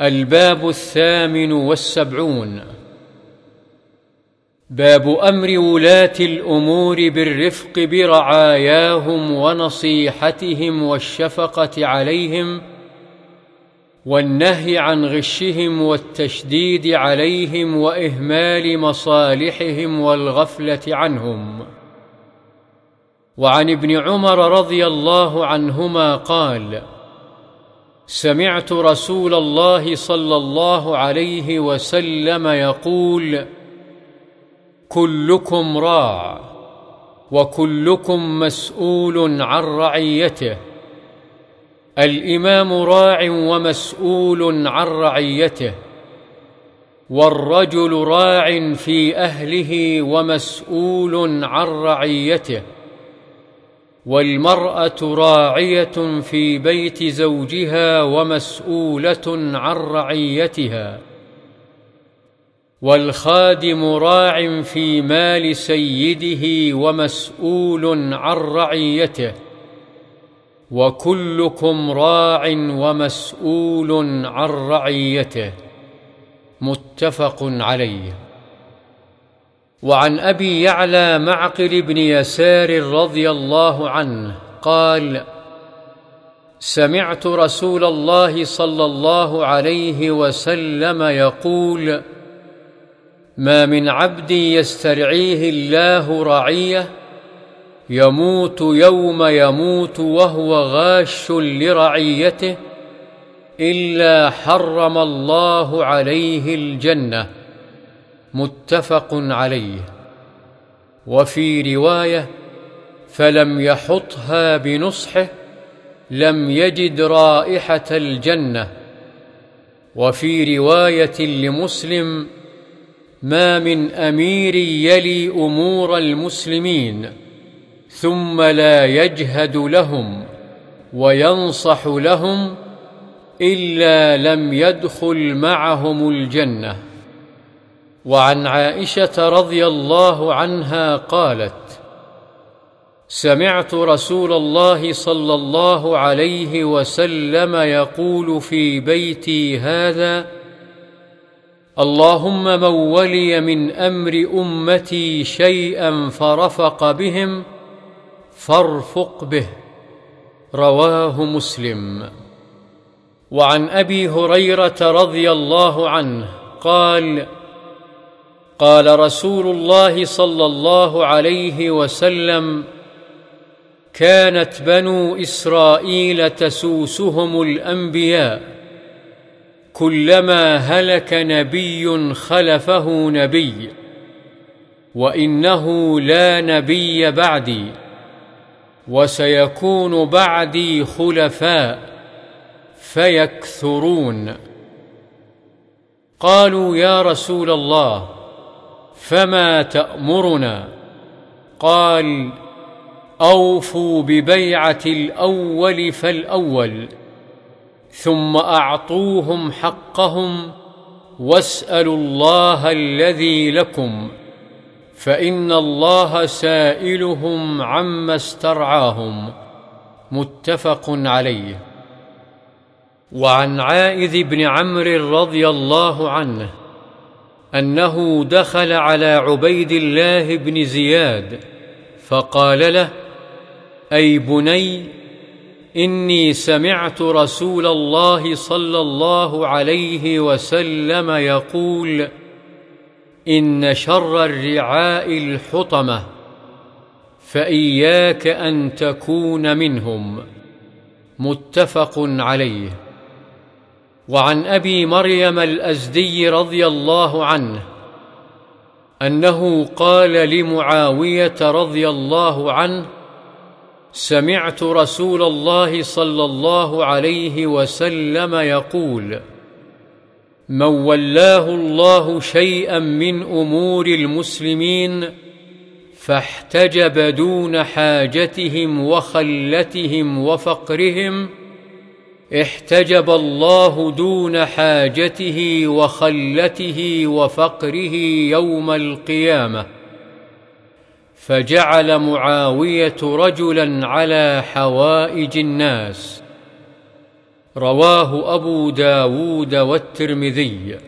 الباب الثامن والسبعون. باب أمر ولاة الأمور بالرفق برعاياهم ونصيحتهم والشفقة عليهم والنهي عن غشهم والتشديد عليهم وإهمال مصالحهم والغفلة عنهم. وعن ابن عمر رضي الله عنهما قال سمعت رسول الله صلى الله عليه وسلم يقول كلكم راع وكلكم مسؤول عن رعيته. الإمام راع ومسؤول عن رعيته والرجل راع في أهله ومسؤول عن رعيته. والمرأة راعية في بيت زوجها ومسؤولة عن رعيتها. والخادم راع في مال سيده ومسؤول عن رعيته. وكلكم راع ومسؤول عن رعيته. متفق عليه. وعن أبي يعلى معقل بن يسار رضي الله عنه قال سمعت رسول الله صلى الله عليه وسلم يقول ما من عبد يسترعيه الله رعية يموت يوم يموت وهو غاش لرعيته إلا حرم الله عليه الجنة. متفق عليه. وفي رواية فلم يحطها بنصحه لم يجد رائحة الجنة. وفي رواية لمسلم ما من أمير يلي أمور المسلمين ثم لا يجهد لهم وينصح لهم إلا لم يدخل معهم الجنة. وعن عائشة رضي الله عنها قالت سمعت رسول الله صلى الله عليه وسلم يقول في بيتي هذا اللهم من ولي من أمر أمتي شيئا فرفق بهم فارفق به. رواه مسلم. وعن أبي هريرة رضي الله عنه قال قال رسول الله صلى الله عليه وسلم كانت بنو إسرائيل تسوسهم الأنبياء كلما هلك نبي خلفه نبي وإنه لا نبي بعدي وسيكون بعدي خلفاء فيكثرون. قالوا يا رسول الله فما تامرنا؟ قال اوفوا ببيعه الأول فالاول ثم اعطوهم حقهم واسالوا الله الذي لكم فان الله سائلهم عما استرعاهم متفق عليه وعن عائذ بن عمرو رضي الله عنه أنه دخل على عبيد الله بن زياد فقال له أي بني إني سمعت رسول الله صلى الله عليه وسلم يقول إن شر الرعاء الحطمة فإياك أن تكون منهم. متفق عليه. وعن أبي مريم الأزدي رضي الله عنه أنه قال لمعاوية رضي الله عنه سمعت رسول الله صلى الله عليه وسلم يقول من ولاه الله شيئا من أمور المسلمين فاحتجب دون حاجتهم وخلتهم وفقرهم احتجب الله دون حاجته وخلته وفقره يوم القيامة فجعل معاوية رجلا على حوائج الناس. رواه أبو داود والترمذي.